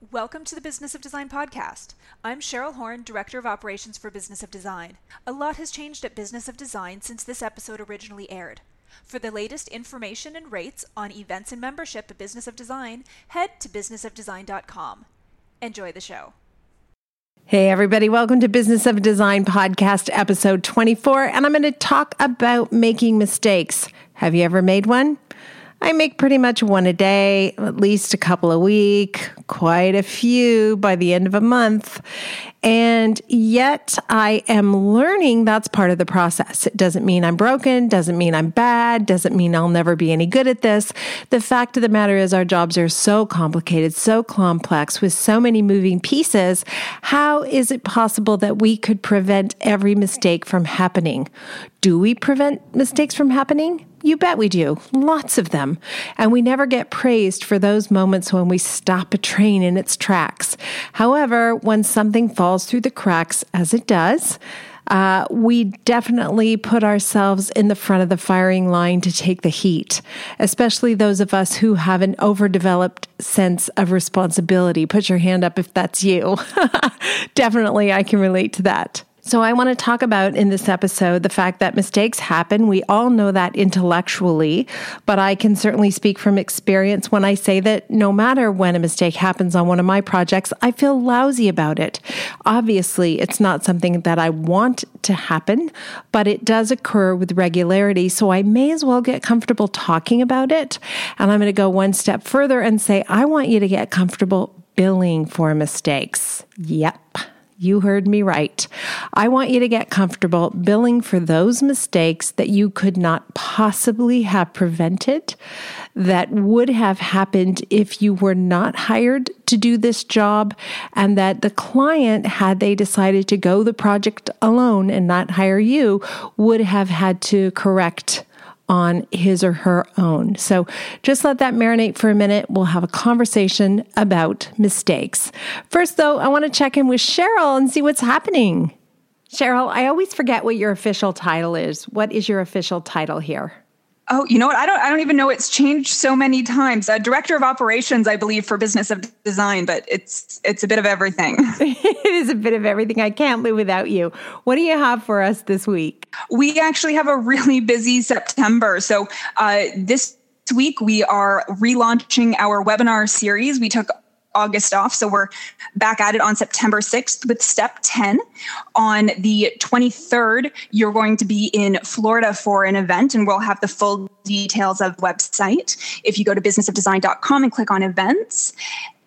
Welcome to the Business of Design podcast. I'm Cheryl Horn, Director of Operations for Business of Design. A lot has changed at Business of Design since this episode originally aired. For the latest information and rates on events and membership at Business of Design, head to businessofdesign.com. Enjoy the show. Hey, everybody, welcome to Business of Design podcast, episode 24. And I'm going to talk about making mistakes. Have you ever made one? I make pretty much one a day, at least a couple a week, quite a few by the end of a month. And yet I am learning that's part of the process. It doesn't mean I'm broken, doesn't mean I'm bad, doesn't mean I'll never be any good at this. The fact of the matter is, our jobs are so complicated, so complex, with so many moving pieces. How is it possible that we could prevent every mistake from happening? Do we prevent mistakes from happening? You bet we do. Lots of them. And we never get praised for those moments when we stop a train in its tracks. However, when something falls through the cracks, as it does, uh, we definitely put ourselves in the front of the firing line to take the heat, especially those of us who have an overdeveloped sense of responsibility. Put your hand up if that's you. definitely, I can relate to that. So, I want to talk about in this episode the fact that mistakes happen. We all know that intellectually, but I can certainly speak from experience when I say that no matter when a mistake happens on one of my projects, I feel lousy about it. Obviously, it's not something that I want to happen, but it does occur with regularity. So, I may as well get comfortable talking about it. And I'm going to go one step further and say, I want you to get comfortable billing for mistakes. Yep. You heard me right. I want you to get comfortable billing for those mistakes that you could not possibly have prevented, that would have happened if you were not hired to do this job, and that the client, had they decided to go the project alone and not hire you, would have had to correct on his or her own. So just let that marinate for a minute. We'll have a conversation about mistakes. First, though, I want to check in with Cheryl and see what's happening. Cheryl, I always forget what your official title is. What is your official title here? Oh, you know what? I don't. I don't even know. It's changed so many times. Uh, Director of Operations, I believe, for Business of Design, but it's it's a bit of everything. it is a bit of everything. I can't live without you. What do you have for us this week? We actually have a really busy September. So uh, this week we are relaunching our webinar series. We took August off. So we're back at it on September 6th with step 10. On the 23rd, you're going to be in Florida for an event, and we'll have the full details of website. If you go to businessofdesign.com and click on events.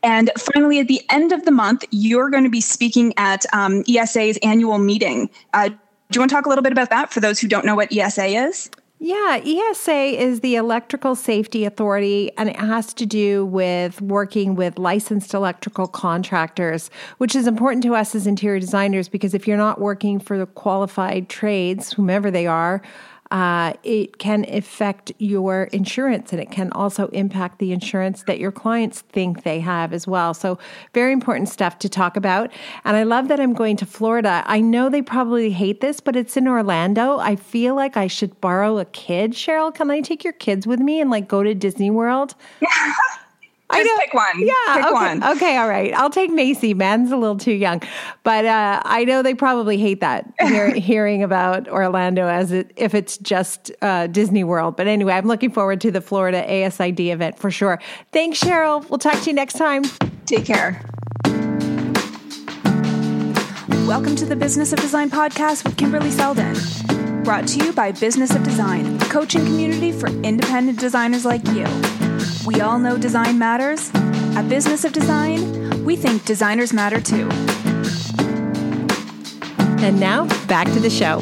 And finally, at the end of the month, you're going to be speaking at um, ESA's annual meeting. Uh, do you want to talk a little bit about that for those who don't know what ESA is? Yeah, ESA is the Electrical Safety Authority, and it has to do with working with licensed electrical contractors, which is important to us as interior designers because if you're not working for the qualified trades, whomever they are, uh, it can affect your insurance and it can also impact the insurance that your clients think they have as well. So, very important stuff to talk about. And I love that I'm going to Florida. I know they probably hate this, but it's in Orlando. I feel like I should borrow a kid. Cheryl, can I take your kids with me and like go to Disney World? Yeah. I know. pick one. Yeah. Pick okay. one. Okay. All right. I'll take Macy. Man's a little too young, but uh, I know they probably hate that hear, hearing about Orlando as it, if it's just uh, Disney World. But anyway, I'm looking forward to the Florida ASID event for sure. Thanks, Cheryl. We'll talk to you next time. Take care. Welcome to the Business of Design podcast with Kimberley Seldon. Brought to you by Business of Design, a coaching community for independent designers like you. We all know design matters. At Business of Design, we think designers matter too. And now, back to the show.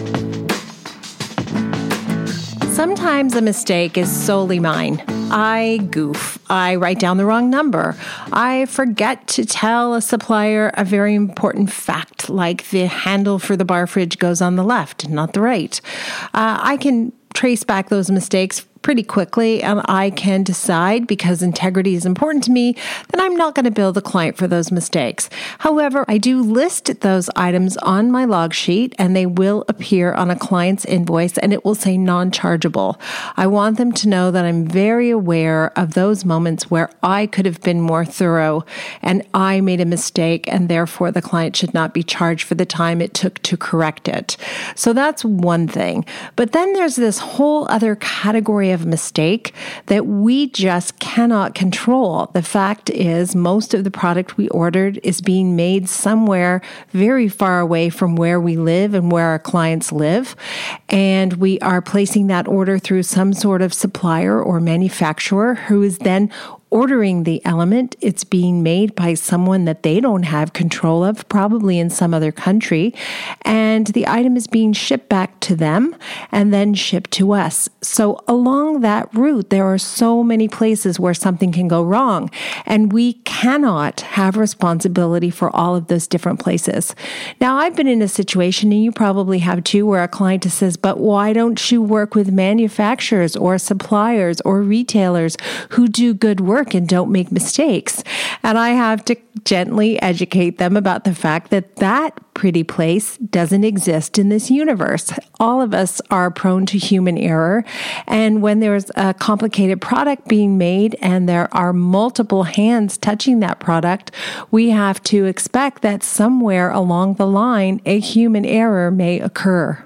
Sometimes a mistake is solely mine. I goof. I write down the wrong number. I forget to tell a supplier a very important fact, like the handle for the bar fridge goes on the left, not the right. Uh, I can trace back those mistakes pretty quickly and I can decide because integrity is important to me that I'm not going to bill the client for those mistakes. However, I do list those items on my log sheet and they will appear on a client's invoice and it will say non chargeable. I want them to know that I'm very aware of those moments where I could have been more thorough and I made a mistake and therefore the client should not be charged for the time it took to correct it. So that's one thing. But then there's this whole other category of mistake that we just cannot control. The fact is, most of the product we ordered is being made somewhere very far away from where we live and where our clients live. And we are placing that order through some sort of supplier or manufacturer who is then ordering the element. It's being made by someone that they don't have control of, probably in some other country. And the item is being shipped back to them and then shipped to us. So along that route, there are so many places where something can go wrong. And we cannot have responsibility for all of those different places. Now, I've been in a situation, and you probably have too, where a client says, but why don't you work with manufacturers or suppliers or retailers who do good work? Work and don't make mistakes. And I have to gently educate them about the fact that that pretty place doesn't exist in this universe. All of us are prone to human error. And when there's a complicated product being made and there are multiple hands touching that product, we have to expect that somewhere along the line, a human error may occur.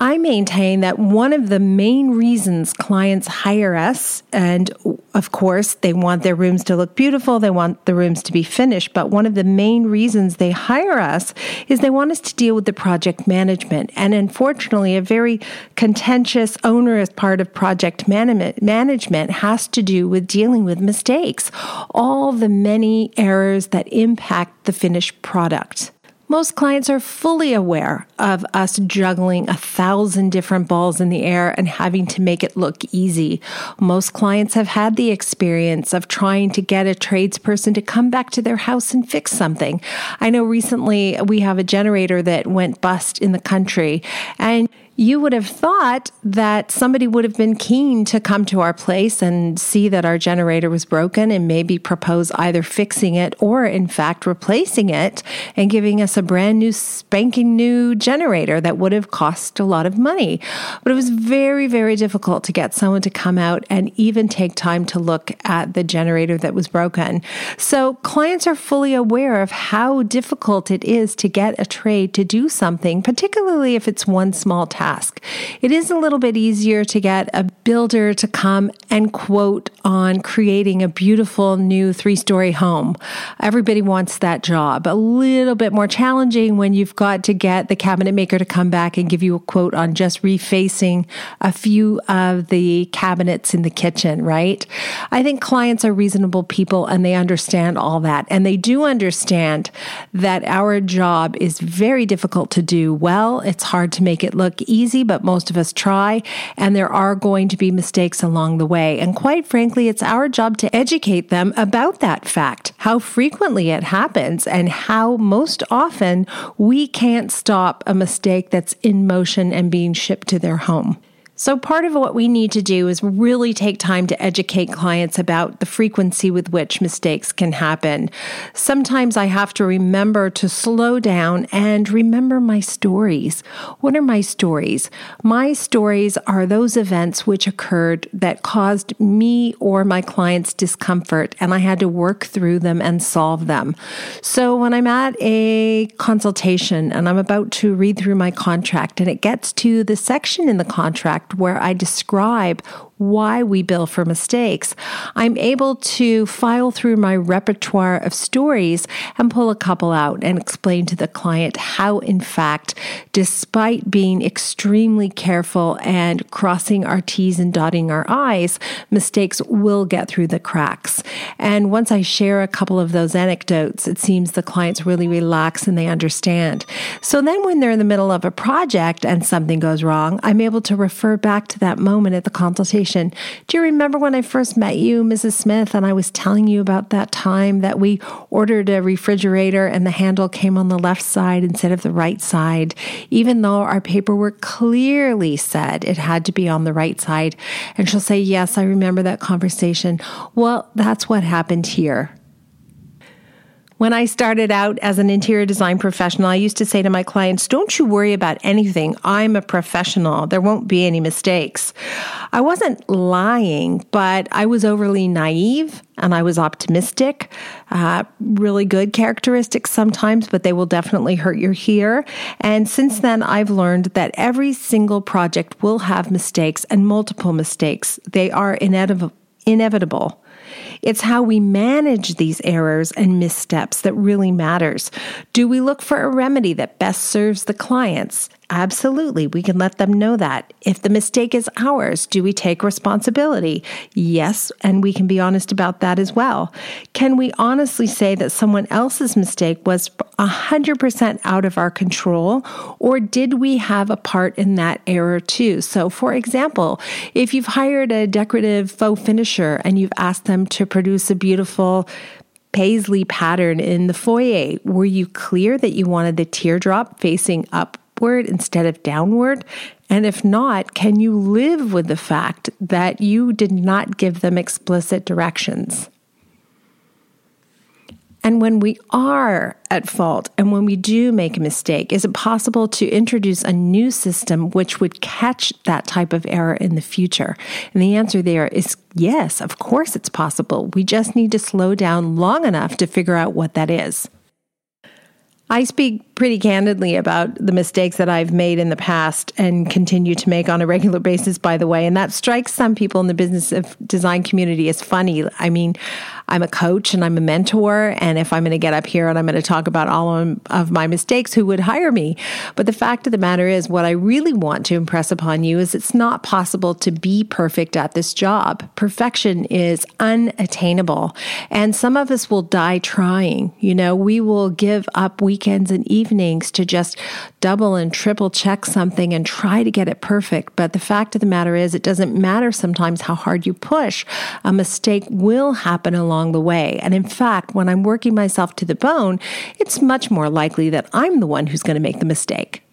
I maintain that one of the main reasons clients hire us, and of course, they want their rooms to look beautiful, they want the rooms to be finished, but one of the main reasons they hire us is they want us to deal with the project management. And unfortunately, a very contentious, onerous part of project management has to do with dealing with mistakes, all the many errors that impact the finished product. Most clients are fully aware of us juggling a thousand different balls in the air and having to make it look easy. Most clients have had the experience of trying to get a tradesperson to come back to their house and fix something. I know recently we have a generator that went bust in the country and you would have thought that somebody would have been keen to come to our place and see that our generator was broken and maybe propose either fixing it or, in fact, replacing it and giving us a brand new, spanking new generator that would have cost a lot of money. But it was very, very difficult to get someone to come out and even take time to look at the generator that was broken. So clients are fully aware of how difficult it is to get a trade to do something, particularly if it's one small task task. It is a little bit easier to get a builder to come and quote on creating a beautiful new three story home. Everybody wants that job. A little bit more challenging when you've got to get the cabinet maker to come back and give you a quote on just refacing a few of the cabinets in the kitchen, right? I think clients are reasonable people and they understand all that. And they do understand that our job is very difficult to do well. It's hard to make it look easy easy, but most of us try, and there are going to be mistakes along the way. And quite frankly, it's our job to educate them about that fact, how frequently it happens, and how most often we can't stop a mistake that's in motion and being shipped to their home. So, part of what we need to do is really take time to educate clients about the frequency with which mistakes can happen. Sometimes I have to remember to slow down and remember my stories. What are my stories? My stories are those events which occurred that caused me or my clients discomfort, and I had to work through them and solve them. So, when I'm at a consultation and I'm about to read through my contract and it gets to the section in the contract, where I describe why we bill for mistakes, I'm able to file through my repertoire of stories and pull a couple out and explain to the client how, in fact, despite being extremely careful and crossing our T's and dotting our I's, mistakes will get through the cracks. And once I share a couple of those anecdotes, it seems the clients really relax and they understand. So then when they're in the middle of a project and something goes wrong, I'm able to refer back to that moment at the consultation conversation. Do you remember when I first met you, Mrs. Smith, and I was telling you about that time that we ordered a refrigerator and the handle came on the left side instead of the right side, even though our paperwork clearly said it had to be on the right side? And she'll say, Yes, I remember that conversation. Well, that's what happened here. When I started out as an interior design professional, I used to say to my clients, Don't you worry about anything. I'm a professional. There won't be any mistakes. I wasn't lying, but I was overly naive and I was optimistic. Uh, really good characteristics sometimes, but they will definitely hurt your here. And since then, I've learned that every single project will have mistakes and multiple mistakes. They are inevitable. It's how we manage these errors and missteps that really matters. Do we look for a remedy that best serves the clients? Absolutely, we can let them know that. If the mistake is ours, do we take responsibility? Yes, and we can be honest about that as well. Can we honestly say that someone else's mistake was 100% out of our control, or did we have a part in that error too? So, for example, if you've hired a decorative faux finisher and you've asked them to produce a beautiful paisley pattern in the foyer, were you clear that you wanted the teardrop facing up? Upward instead of downward? And if not, can you live with the fact that you did not give them explicit directions? And when we are at fault and when we do make a mistake, is it possible to introduce a new system which would catch that type of error in the future? And the answer there is yes, of course it's possible. We just need to slow down long enough to figure out what that is. I speak pretty candidly about the mistakes that I've made in the past and continue to make on a regular basis, by the way. And that strikes some people in the business of design community as funny. I mean, I'm a coach and I'm a mentor. And if I'm going to get up here and I'm going to talk about all of my mistakes, who would hire me? But the fact of the matter is, what I really want to impress upon you is it's not possible to be perfect at this job. Perfection is unattainable. And some of us will die trying. You know, we will give up weekends and evenings to just double and triple check something and try to get it perfect. But the fact of the matter is, it doesn't matter sometimes how hard you push. A mistake will happen along the way. And in fact, when I'm working myself to the bone, it's much more likely that I'm the one who's going to make the mistake.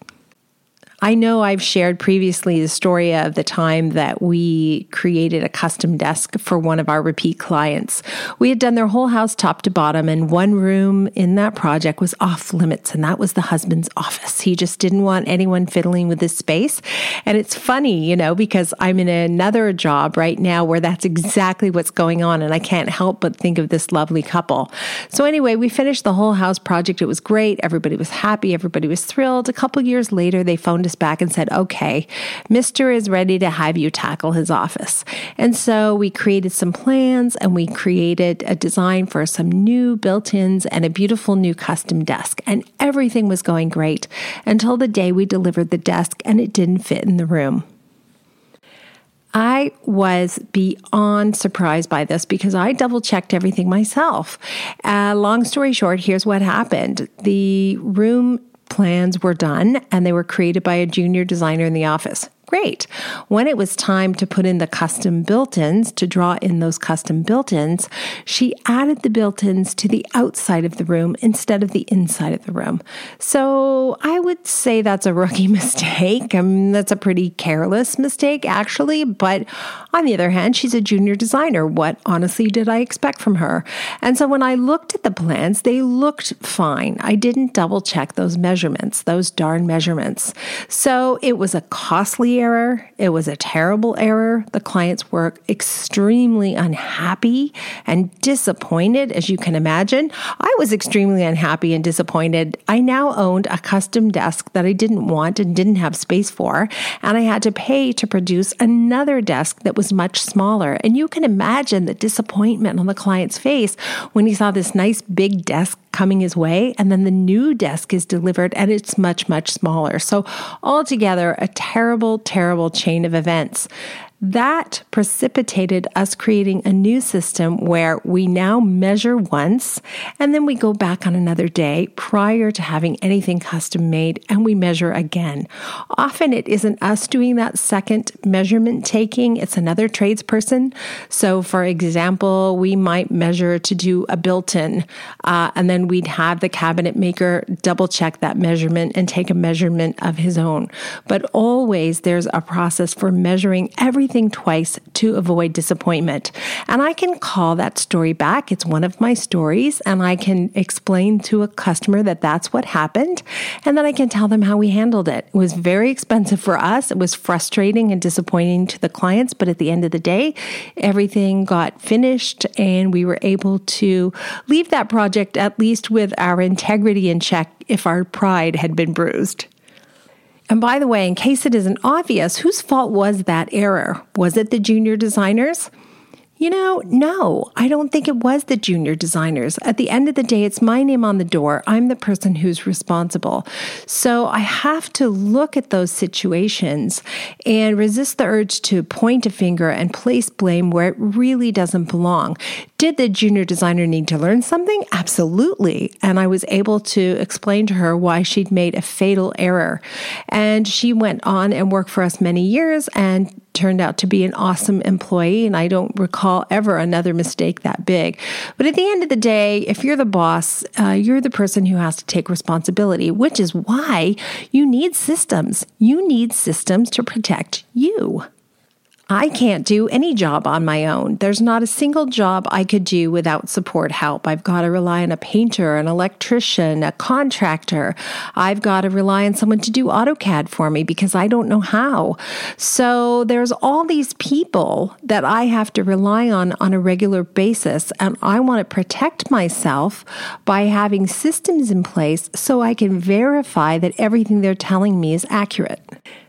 I know I've shared previously the story of the time that we created a custom desk for one of our repeat clients. We had done their whole house top to bottom, and one room in that project was off limits, and that was the husband's office. He just didn't want anyone fiddling with his space. And it's funny, you know, because I'm in another job right now where that's exactly what's going on, and I can't help but think of this lovely couple. So, anyway, we finished the whole house project. It was great. Everybody was happy, everybody was thrilled. A couple years later, they phoned us back and said, okay, Mr. is ready to have you tackle his office. And so we created some plans and we created a design for some new built ins and a beautiful new custom desk. And everything was going great until the day we delivered the desk and it didn't fit in the room. I was beyond surprised by this because I double checked everything myself. Uh, long story short, here's what happened. The room plans were done and they were created by a junior designer in the office. Great. When it was time to put in the custom built ins, to draw in those custom built ins, she added the built ins to the outside of the room instead of the inside of the room. So I would say that's a rookie mistake. I mean, that's a pretty careless mistake, actually. But on the other hand, she's a junior designer. What honestly did I expect from her? And so when I looked at the plans, they looked fine. I didn't double check those measurements, those darn measurements. So it was a costly error. It was a terrible error. The clients were extremely unhappy and disappointed, as you can imagine. I was extremely unhappy and disappointed. I now owned a custom desk that I didn't want and didn't have space for, and I had to pay to produce another desk that was much smaller. And you can imagine the disappointment on the client's face when he saw this nice big desk coming his way, and then the new desk is delivered and it's much, much smaller. So, altogether, a terrible, terrible chain of events. That precipitated us creating a new system where we now measure once and then we go back on another day prior to having anything custom made and we measure again. Often it isn't us doing that second measurement taking, it's another tradesperson. So, for example, we might measure to do a built in uh, and then we'd have the cabinet maker double check that measurement and take a measurement of his own. But always there's a process for measuring everything twice to avoid disappointment. And I can call that story back. It's one of my stories, and I can explain to a customer that that's what happened. And then I can tell them how we handled it. It was very expensive for us. It was frustrating and disappointing to the clients, but at the end of the day, everything got finished and we were able to leave that project at least with our integrity in check if our pride had been bruised. And by the way, in case it isn't obvious, whose fault was that error? Was it the junior designers? You know, no, I don't think it was the junior designers. At the end of the day, it's my name on the door. I'm the person who's responsible. So I have to look at those situations and resist the urge to point a finger and place blame where it really doesn't belong. Did the junior designer need to learn something? Absolutely. And I was able to explain to her why she'd made a fatal error. And she went on and worked for us many years and turned out to be an awesome employee, and I don't recall ever another mistake that big. But at the end of the day, if you're the boss, uh, you're the person who has to take responsibility, which is why you need systems. You need systems to protect you. I can't do any job on my own. There's not a single job I could do without support help. I've got to rely on a painter, an electrician, a contractor. I've got to rely on someone to do AutoCAD for me because I don't know how. So there's all these people that I have to rely on on a regular basis. And I want to protect myself by having systems in place so I can verify that everything they're telling me is accurate.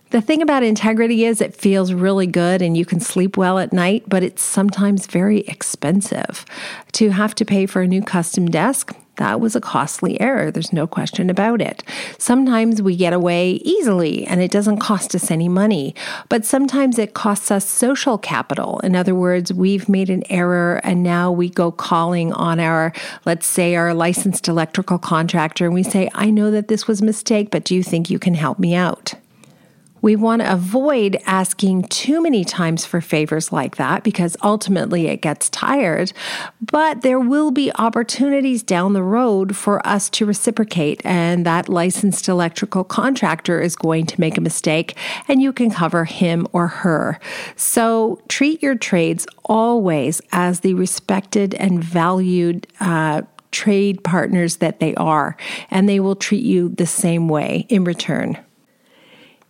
The thing about integrity is it feels really good and you can sleep well at night, but it's sometimes very expensive. To have to pay for a new custom desk, that was a costly error. There's no question about it. Sometimes we get away easily and it doesn't cost us any money, but sometimes it costs us social capital. In other words, we've made an error and now we go calling on our, let's say, our licensed electrical contractor and we say, I know that this was a mistake, but do you think you can help me out? We want to avoid asking too many times for favors like that because ultimately it gets tired. But there will be opportunities down the road for us to reciprocate, and that licensed electrical contractor is going to make a mistake, and you can cover him or her. So treat your trades always as the respected and valued. Uh, trade partners that they are, and they will treat you the same way in return.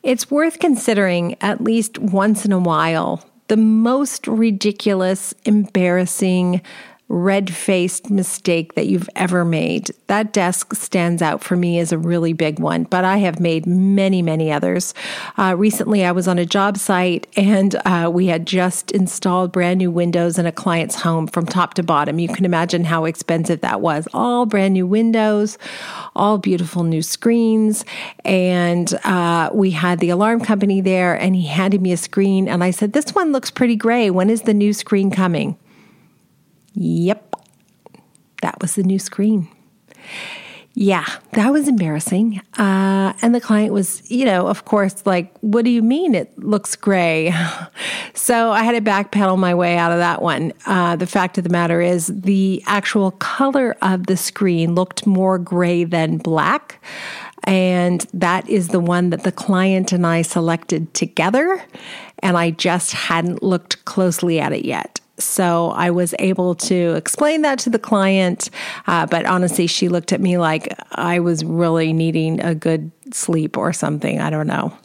It's worth considering at least once in a while the most ridiculous, embarrassing, red faced mistake that you've ever made. That desk stands out for me as a really big one, but I have made many, many others. Uh, recently, I was on a job site and uh, we had just installed brand new windows in a client's home from top to bottom. You can imagine how expensive that was. All brand new windows, all beautiful new screens. And uh, we had the alarm company there and he handed me a screen and I said, This one looks pretty gray. When is the new screen coming? Yep, that was the new screen. Yeah, that was embarrassing. Uh, and the client was, you know, of course, like, what do you mean it looks gray? so I had to backpedal my way out of that one. Uh, the fact of the matter is, the actual color of the screen looked more gray than black. And that is the one that the client and I selected together. And I just hadn't looked closely at it yet. So I was able to explain that to the client. Uh, but honestly, she looked at me like I was really needing a good sleep or something. I don't know.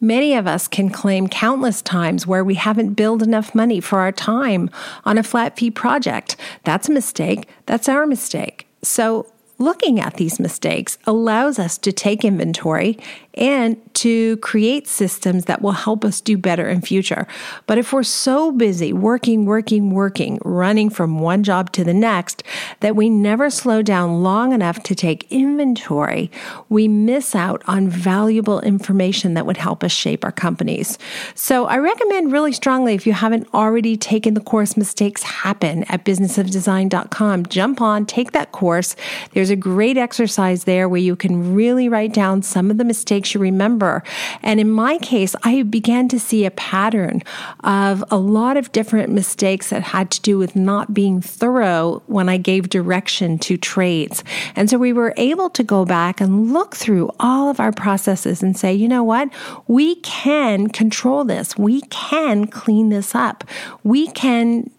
Many of us can claim countless times where we haven't billed enough money for our time on a flat fee project. That's a mistake. That's our mistake. So looking at these mistakes allows us to take inventory and to create systems that will help us do better in future. But if we're so busy working, working, working, running from one job to the next that we never slow down long enough to take inventory, we miss out on valuable information that would help us shape our companies. So I recommend really strongly if you haven't already taken the course Mistakes Happen at businessofdesign.com, jump on, take that course. There's a great exercise there where you can really write down some of the mistakes you remember. And in my case, I began to see a pattern of a lot of different mistakes that had to do with not being thorough when I gave direction to trades. And so we were able to go back and look through all of our processes and say, you know what? We can control this. We can clean this up. We can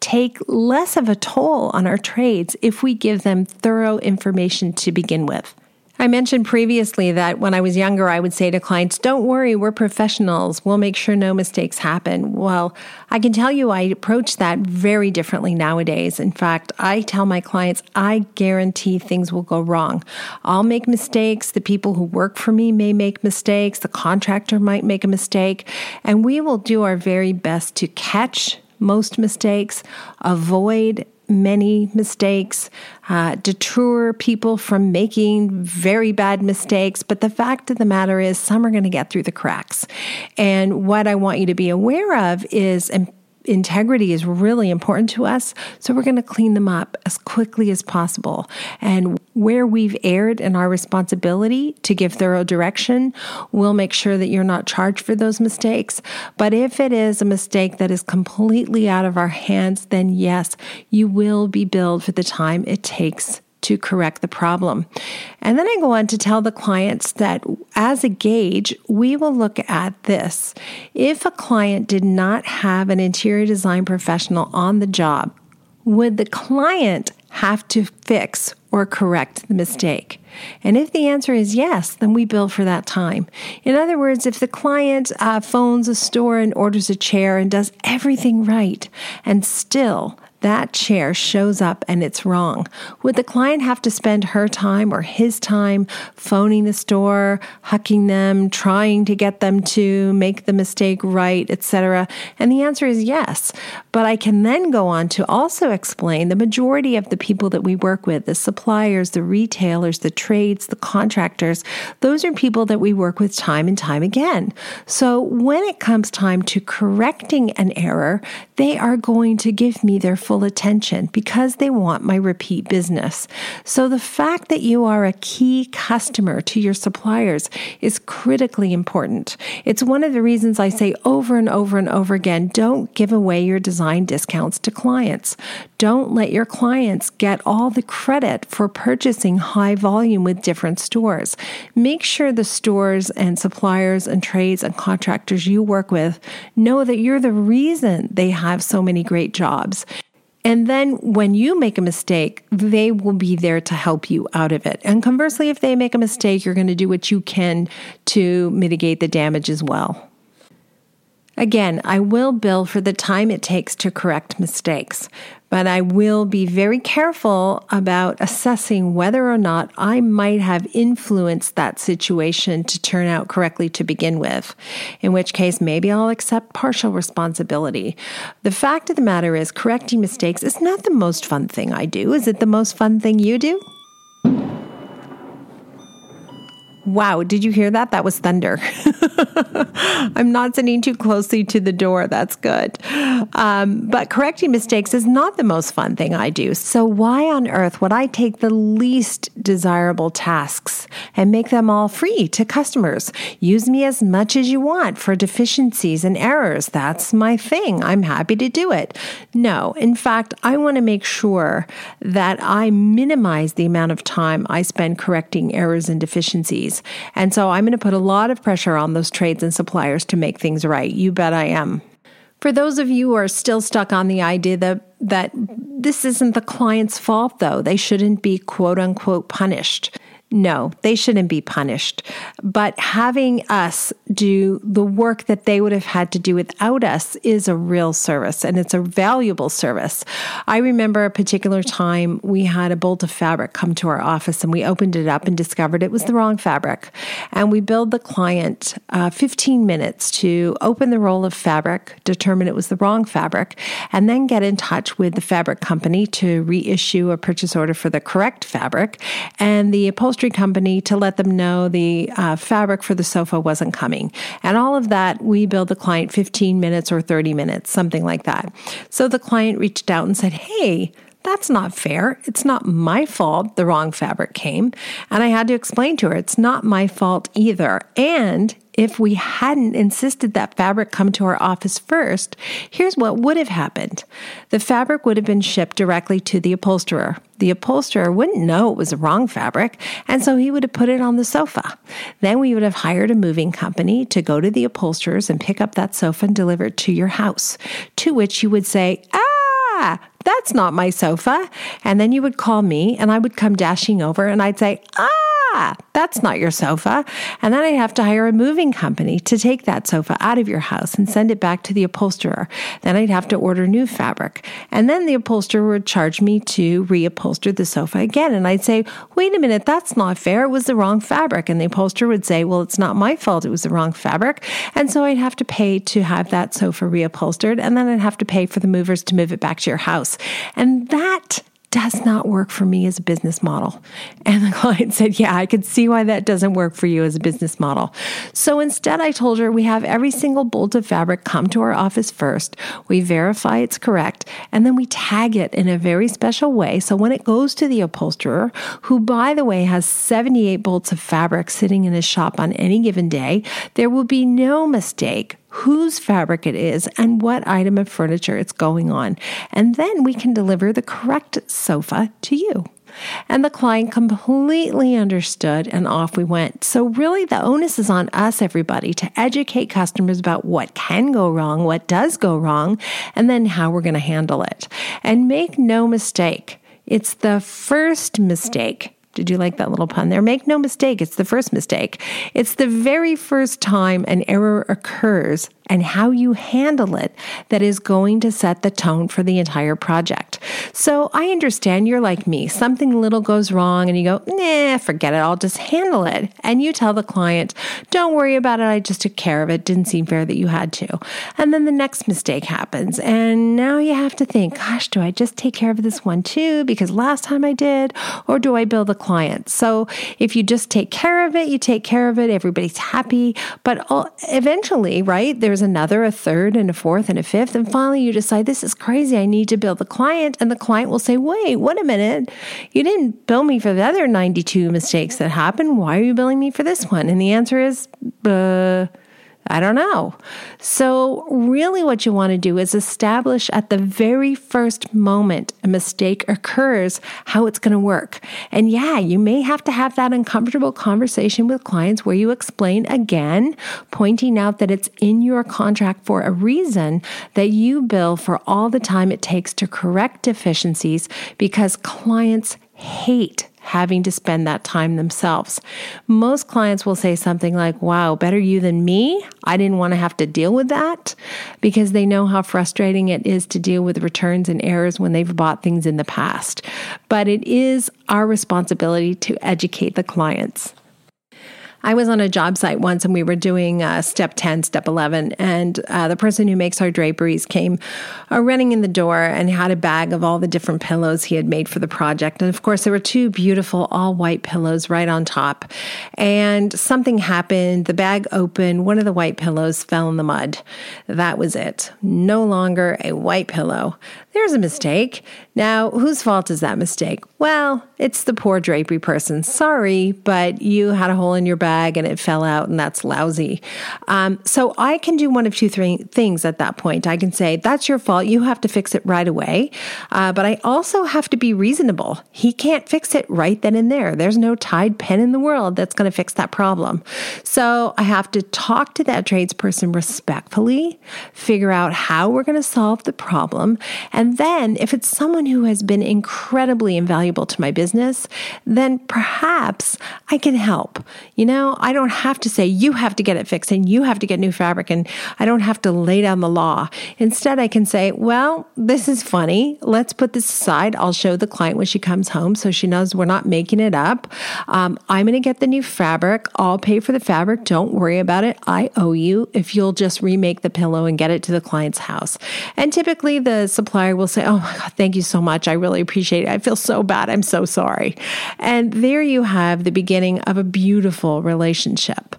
take less of a toll on our trades if we give them thorough information to begin with. I mentioned previously that when I was younger, I would say to clients, Don't worry, we're professionals. We'll make sure no mistakes happen. Well, I can tell you I approach that very differently nowadays. In fact, I tell my clients, I guarantee things will go wrong. I'll make mistakes. The people who work for me may make mistakes. The contractor might make a mistake. And we will do our very best to catch most mistakes, avoid many mistakes, uh, deter people from making very bad mistakes. But the fact of the matter is, some are going to get through the cracks. And what I want you to be aware of is, and integrity is really important to us. So we're going to clean them up as quickly as possible. And where we've erred in our responsibility to give thorough direction, we'll make sure that you're not charged for those mistakes. But if it is a mistake that is completely out of our hands, then yes, you will be billed for the time it takes to correct the problem. And then I go on to tell the clients that as a gauge, we will look at this. If a client did not have an interior design professional on the job, would the client have to fix or correct the mistake? And if the answer is yes, then we bill for that time. In other words, if the client uh, phones a store and orders a chair and does everything right, and still that chair shows up and it's wrong. Would the client have to spend her time or his time phoning the store, hucking them, trying to get them to make the mistake right, etc.? And the answer is yes. But I can then go on to also explain the majority of the people that we work with, the suppliers, the retailers, the trades, the contractors, those are people that we work with time and time again. So when it comes time to correcting an error, they are going to give me their full full attention because they want my repeat business. So the fact that you are a key customer to your suppliers is critically important. It's one of the reasons I say over and over and over again don't give away your design discounts to clients. Don't let your clients get all the credit for purchasing high volume with different stores. Make sure the stores and suppliers and trades and contractors you work with know that you're the reason they have so many great jobs. And then when you make a mistake, they will be there to help you out of it. And conversely, if they make a mistake, you're going to do what you can to mitigate the damage as well. Again, I will bill for the time it takes to correct mistakes, but I will be very careful about assessing whether or not I might have influenced that situation to turn out correctly to begin with, in which case maybe I'll accept partial responsibility. The fact of the matter is, correcting mistakes is not the most fun thing I do. Is it the most fun thing you do? Wow, did you hear that? That was thunder. I'm not sitting too closely to the door. That's good. Um, but correcting mistakes is not the most fun thing I do. So, why on earth would I take the least desirable tasks and make them all free to customers? Use me as much as you want for deficiencies and errors. That's my thing. I'm happy to do it. No, in fact, I want to make sure that I minimize the amount of time I spend correcting errors and deficiencies and so I'm going to put a lot of pressure on those trades and suppliers to make things right. You bet I am. For those of you who are still stuck on the idea that that this isn't the client's fault though, they shouldn't be quote unquote punished. No, they shouldn't be punished. But having us do the work that they would have had to do without us is a real service and it's a valuable service. I remember a particular time we had a bolt of fabric come to our office and we opened it up and discovered it was the wrong fabric. And we billed the client uh, 15 minutes to open the roll of fabric, determine it was the wrong fabric, and then get in touch with the fabric company to reissue a purchase order for the correct fabric. And the upholstery company to let them know the uh, fabric for the sofa wasn't coming. And all of that, we billed the client 15 minutes or 30 minutes, something like that. So the client reached out and said, Hey, that's not fair. It's not my fault the wrong fabric came. And I had to explain to her, it's not my fault either. And if we hadn't insisted that fabric come to our office first, here's what would have happened the fabric would have been shipped directly to the upholsterer. The upholsterer wouldn't know it was the wrong fabric, and so he would have put it on the sofa. Then we would have hired a moving company to go to the upholsterers and pick up that sofa and deliver it to your house. To which you would say, Ah, that's not my sofa. And then you would call me and I would come dashing over and I'd say, Ah, that's not your sofa. And then I'd have to hire a moving company to take that sofa out of your house and send it back to the upholsterer. Then I'd have to order new fabric. And then the upholsterer would charge me to reupholster the sofa again. And I'd say, wait a minute, that's not fair. It was the wrong fabric. And the upholsterer would say, well, it's not my fault. It was the wrong fabric. And so I'd have to pay to have that sofa reupholstered. And then I'd have to pay for the movers to move it back to your house. And that does not work for me as a business model. And the client said, Yeah, I could see why that doesn't work for you as a business model. So instead, I told her we have every single bolt of fabric come to our office first. We verify it's correct, and then we tag it in a very special way. So when it goes to the upholsterer, who, by the way, has 78 bolts of fabric sitting in his shop on any given day, there will be no mistake whose fabric it is, and what item of furniture it's going on. And then we can deliver the correct sofa to you. And the client completely understood, and off we went. So, really, the onus is on us, everybody, to educate customers about what can go wrong, what does go wrong, and then how we're going to handle it. And make no mistake, it's the first mistake did you like that little pun there? Make no mistake, it's the first mistake. It's the very first time an error occurs and how you handle it that is going to set the tone for the entire project. So I understand you're like me. Something little goes wrong and you go, nah, forget it. I'll just handle it. And you tell the client, don't worry about it. I just took care of it. Didn't seem fair that you had to. And then the next mistake happens. And now you have to think, gosh, do I just take care of this one too? Because last time I did, or do I bill the client? So if you just take care of it, you take care of it. Everybody's happy. But eventually, right? There's another, a third, and a fourth, and a fifth. And finally, you decide, this is crazy. I need to bill the client. And the client will say, wait, wait a minute. You didn't bill me for the other 92 mistakes that happened. Why are you billing me for this one? And the answer is, I don't know. So, really, what you want to do is establish at the very first moment a mistake occurs how it's going to work. And yeah, you may have to have that uncomfortable conversation with clients where you explain again, pointing out that it's in your contract for a reason that you bill for all the time it takes to correct deficiencies because clients hate having to spend that time themselves. Most clients will say something like, Wow, better you than me. I didn't want to have to deal with that because they know how frustrating it is to deal with returns and errors when they've bought things in the past. But it is our responsibility to educate the clients. I was on a job site once and we were doing uh, step 10, step 11, and uh, the person who makes our draperies came uh, running in the door and had a bag of all the different pillows he had made for the project. And of course, there were two beautiful all white pillows right on top. And something happened. The bag opened, one of the white pillows fell in the mud. That was it. No longer a white pillow. There's a mistake. Now, whose fault is that mistake? Well, it's the poor drapery person. Sorry, but you had a hole in your bag and it fell out, and that's lousy. Um, so I can do one of two three things at that point. I can say, That's your fault. You have to fix it right away. Uh, but I also have to be reasonable. He can't fix it right then and there. There's no Tide pen in the world that's going to fix that problem. So I have to talk to that tradesperson respectfully, figure out how we're going to solve the problem. And then if it's someone someone who has been incredibly invaluable to my business, then perhaps I can help. You know, I don't have to say, you have to get it fixed and you have to get new fabric and I don't have to lay down the law. Instead, I can say, well, this is funny. Let's put this aside. I'll show the client when she comes home so she knows we're not making it up. Um, I'm going to get the new fabric. I'll pay for the fabric. Don't worry about it. I owe you if you'll just remake the pillow and get it to the client's house. And typically the supplier will say, Oh my God, thank you so much. I really appreciate it. I feel so bad. I'm so sorry. And there you have the beginning of a beautiful relationship.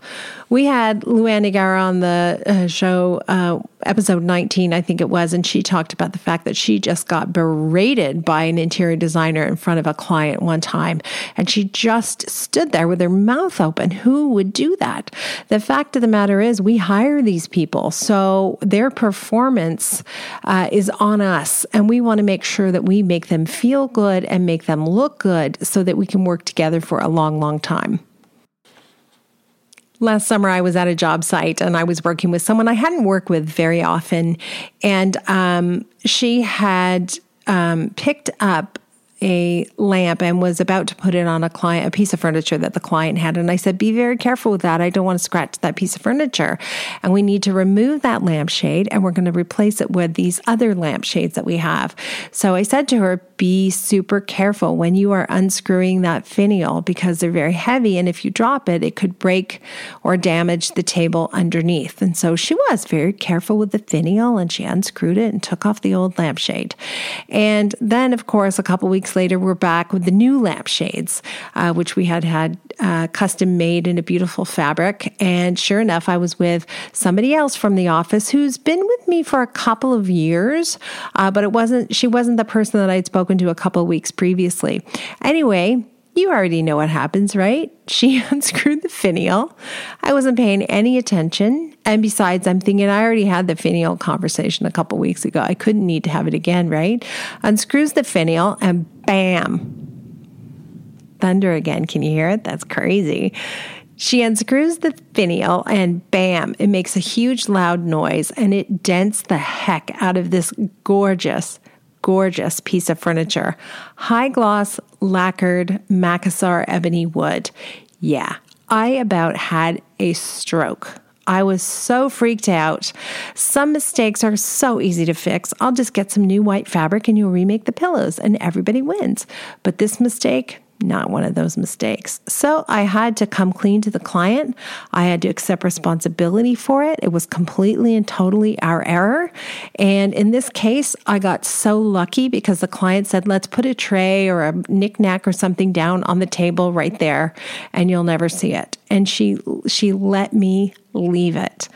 We had Luann Nigara on the uh, show, uh, episode 19, I think it was, and she talked about the fact that she just got berated by an interior designer in front of a client one time. And she just stood there with her mouth open. Who would do that? The fact of the matter is, we hire these people. So their performance uh, is on us. And we want to make sure that we make them feel good and make them look good so that we can work together for a long, long time. Last summer, I was at a job site and I was working with someone I hadn't worked with very often. And um, she had um, picked up a lamp and was about to put it on a client, a piece of furniture that the client had. And I said, be very careful with that. I don't want to scratch that piece of furniture. And we need to remove that lampshade and we're going to replace it with these other lampshades that we have. So I said to her, be super careful when you are unscrewing that finial because they're very heavy. And if you drop it, it could break or damage the table underneath. And so she was very careful with the finial and she unscrewed it and took off the old lampshade. And then, of course, a couple weeks later, we're back with the new lampshades, uh, which we had had uh, custom made in a beautiful fabric. And sure enough, I was with somebody else from the office who's been with me for a couple of years, uh, but it wasn't, she wasn't the person that I'd spoken to a couple of weeks previously. Anyway, you already know what happens, right? She unscrewed the finial. I wasn't paying any attention. And besides, I'm thinking I already had the finial conversation a couple weeks ago. I couldn't need to have it again, right? Unscrews the finial and bam. Thunder again. Can you hear it? That's crazy. She unscrews the finial and bam, it makes a huge loud noise and it dents the heck out of this gorgeous gorgeous piece of furniture. High gloss, lacquered Macassar ebony wood. Yeah, I about had a stroke. I was so freaked out. Some mistakes are so easy to fix. I'll just get some new white fabric and you'll remake the pillows and everybody wins. But this mistake, not one of those mistakes. So I had to come clean to the client. I had to accept responsibility for it. It was completely and totally our error. And in this case, I got so lucky because the client said, let's put a tray or a knickknack or something down on the table right there and you'll never see it. And she, she let me leave it.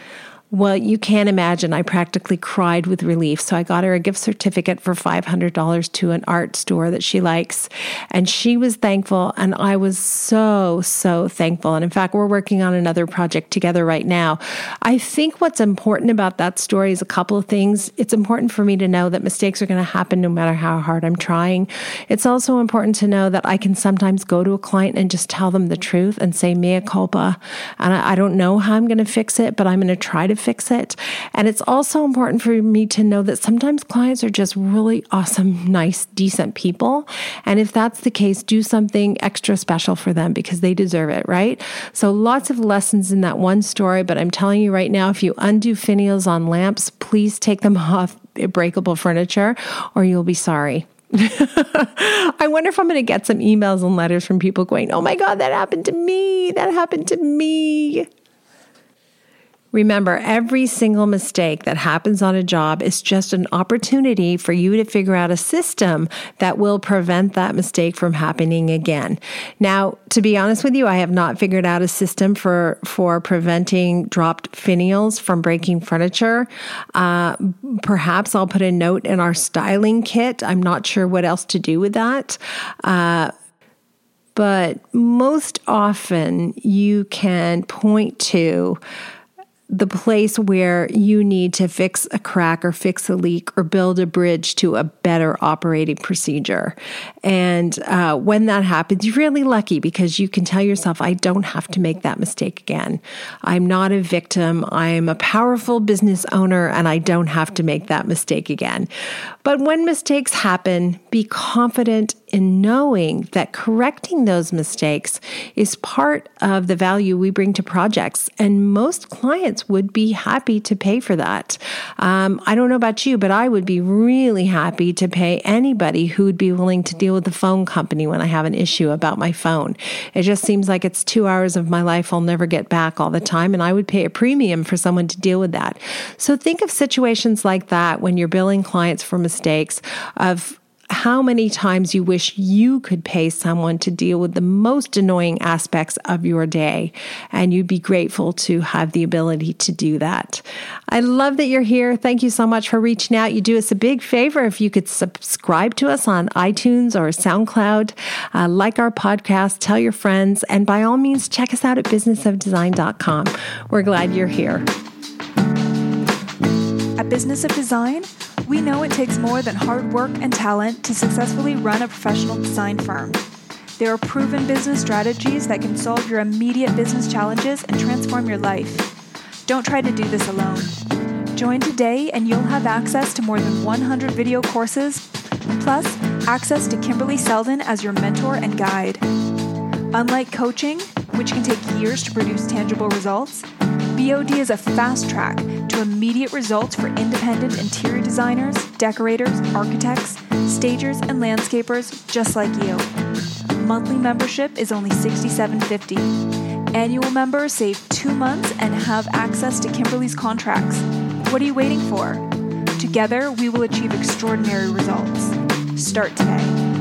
Well, you can't imagine. I practically cried with relief. So I got her a gift certificate for $500 to an art store that she likes. And she was thankful. And I was so, so thankful. And in fact, we're working on another project together right now. I think what's important about that story is a couple of things. It's important for me to know that mistakes are going to happen no matter how hard I'm trying. It's also important to know that I can sometimes go to a client and just tell them the truth and say, mea culpa. And I, I don't know how I'm going to fix it, but I'm going to try to fix it. And it's also important for me to know that sometimes clients are just really awesome, nice, decent people. And if that's the case, do something extra special for them because they deserve it, right? So lots of lessons in that one story. But I'm telling you right now, if you undo finials on lamps, please take them off breakable furniture or you'll be sorry. I wonder if I'm going to get some emails and letters from people going, Oh my God, that happened to me. That happened to me. Remember, every single mistake that happens on a job is just an opportunity for you to figure out a system that will prevent that mistake from happening again. Now, to be honest with you, I have not figured out a system for, for preventing dropped finials from breaking furniture. Uh, perhaps I'll put a note in our styling kit. I'm not sure what else to do with that. Uh, but most often you can point to the place where you need to fix a crack or fix a leak or build a bridge to a better operating procedure. And uh, when that happens, you're really lucky because you can tell yourself, I don't have to make that mistake again. I'm not a victim. I'm a powerful business owner and I don't have to make that mistake again. But when mistakes happen, be confident in knowing that correcting those mistakes is part of the value we bring to projects. And most clients would be happy to pay for that. Um, I don't know about you, but I would be really happy to pay anybody who would be willing to deal with the phone company when I have an issue about my phone. It just seems like it's two hours of my life I'll never get back all the time. And I would pay a premium for someone to deal with that. So think of situations like that when you're billing clients for mistakes of how many times you wish you could pay someone to deal with the most annoying aspects of your day. And you'd be grateful to have the ability to do that. I love that you're here. Thank you so much for reaching out. You do us a big favor if you could subscribe to us on iTunes or SoundCloud, uh, like our podcast, tell your friends, and by all means, check us out at businessofdesign.com. We're glad you're here. At Business of Design, we know it takes more than hard work and talent to successfully run a professional design firm. There are proven business strategies that can solve your immediate business challenges and transform your life. Don't try to do this alone. Join today and you'll have access to more than 100 video courses, plus access to Kimberley Seldon as your mentor and guide. Unlike coaching, which can take years to produce tangible results, BOD is a fast track to immediate results for independent interior designers, decorators, architects, stagers, and landscapers just like you. Monthly membership is only $67.50. Annual members save two months and have access to Kimberley's contracts. What are you waiting for? Together, we will achieve extraordinary results. Start today.